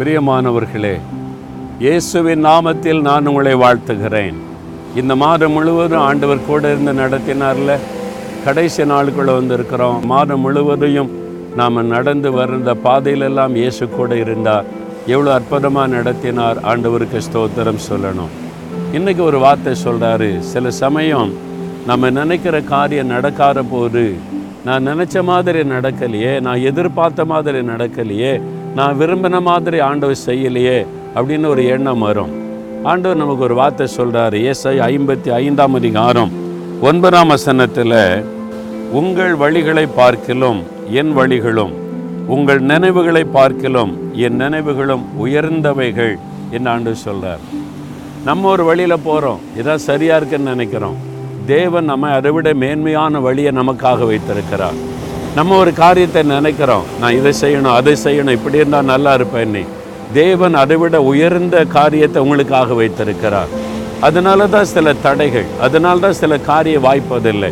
பிரியமானவர்களே இயேசுவின் நாமத்தில் நான் உங்களை வாழ்த்துகிறேன். இந்த மாதம் முழுவதும் ஆண்டவர் கூட இருந்து நடத்தினார்ல கடைசி நாளுக்குள்ள வந்திருக்கிறோம். மாதம் முழுவதையும் நாம் நடந்து வர்ற பாதையிலெல்லாம் இயேசு கூட இருந்தார். எவ்வளோ அற்புதமாக நடத்தினார். ஆண்டவருக்கு ஸ்தோத்திரம் சொல்லணும். இன்றைக்கி ஒரு வார்த்தை சொல்கிறாரு சில சமயம் நம்ம நினைக்கிற காரியம் நடக்காத போது நான் நினச்ச மாதிரி நடக்கலையே நான் எதிர்பார்த்த மாதிரி நடக்கலையே நான் விரும்பின மாதிரி ஆண்டவர் செய்யலையே அப்படின்னு ஒரு எண்ணம் வரும். ஆண்டவர் நமக்கு ஒரு வார்த்தை சொல்கிறார் ஏசை ஐம்பத்தி ஐந்தாம் அதிகாரம் ஒன்பதாம் வசனத்தில் உங்கள் வழிகளை பார்க்கிலும் என் வழிகளும் உங்கள் நினைவுகளை பார்க்கிலும் என் நினைவுகளும் உயர்ந்தவைகள் என்று ஆண்டு சொல்கிறார் நம்ம ஒரு வழியில் போகிறோம் இதான் சரியாக இருக்குன்னு நினைக்கிறோம். தேவன் நம்ம அதை விட மேன்மையான வழியை நமக்காக வைத்திருக்கிறார். நம்ம ஒரு காரியத்தை நினைக்கிறோம். நான் இதை செய்யணும் அதை செய்யணும் இப்படி இருந்தால் நல்லா இருப்பேன் நீ. தேவன் அதைவிட உயர்ந்த காரியத்தை உங்களுக்காக வைத்திருக்கிறார். அதனால தான் சில தடைகள் அதனால தான் சில காரியம் வாய்ப்பதில்லை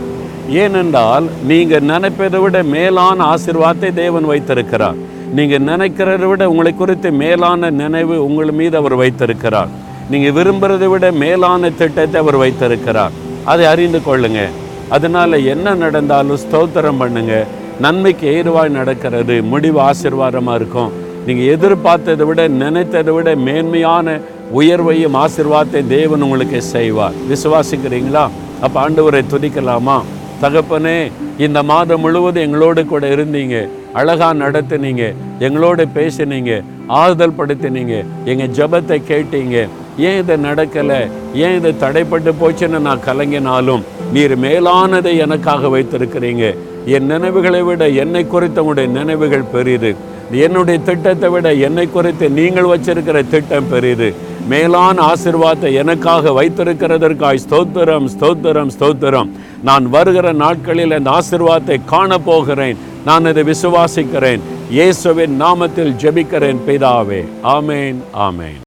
ஏனென்றால் நீங்கள் நினைப்பதை விட மேலான ஆசிர்வாதத்தை தேவன் வைத்திருக்கிறார். நீங்கள் நினைக்கிறத விட உங்களை குறித்து மேலான நினைவு உங்கள் மீது அவர் வைத்திருக்கிறார். நீங்கள் விரும்புறதை விட மேலான திட்டத்தை அவர் வைத்திருக்கிறார். அதை அறிந்து கொள்ளுங்க. அதனால் என்ன நடந்தாலும் ஸ்தோத்திரம் பண்ணுங்கள் நன்மைக்கு ஏதுவாக நடக்கிறது. முடிவு ஆசீர்வாதமாக இருக்கும். நீங்கள் எதிர்பார்த்ததை விட நினைத்ததை விட மேன்மையான உயர்வையும் ஆசிர்வாதத்தை தேவன் உங்களுக்கு செய்வார். விசுவாசிக்கிறீங்களா? அப்போ ஆண்டவரை துதிக்கலாமா? தகப்பனே இந்த மாதம் முழுவதும் எங்களோடு கூட இருந்தீங்க. அழகாக நடத்துனீங்க. எங்களோட பேசினீங்க. ஆறுதல் படுத்தினீங்க. எங்கள் ஜெபத்தை கேட்டீங்க. ஏன் இதை நடக்கலை? ஏன் இது தடைப்பட்டு போச்சுன்னு நான் கலங்கினாலும் நீர் மேலானதை எனக்காக வைத்திருக்கிறீங்க. என் நினைவுகளை விட என்னை குறித்த உங்களுடைய நினைவுகள் பெரியது என்னுடைய திட்டத்தை விட என்னை குறித்து நீங்கள் வச்சிருக்கிற திட்டம் பெரியது மேலான ஆசிர்வாதத்தை எனக்காக வைத்திருக்கிறதற்காய் ஸ்தோத்திரம் ஸ்தோத்திரம் ஸ்தோத்திரம். நான் வருகிற நாட்களில் அந்த ஆசிர்வாதத்தை காணப்போகிறேன். நான் இதை விசுவாசிக்கிறேன். இயேசுவின் நாமத்தில் ஜெபிக்கிறேன் பிதாவே. ஆமேன் ஆமேன்.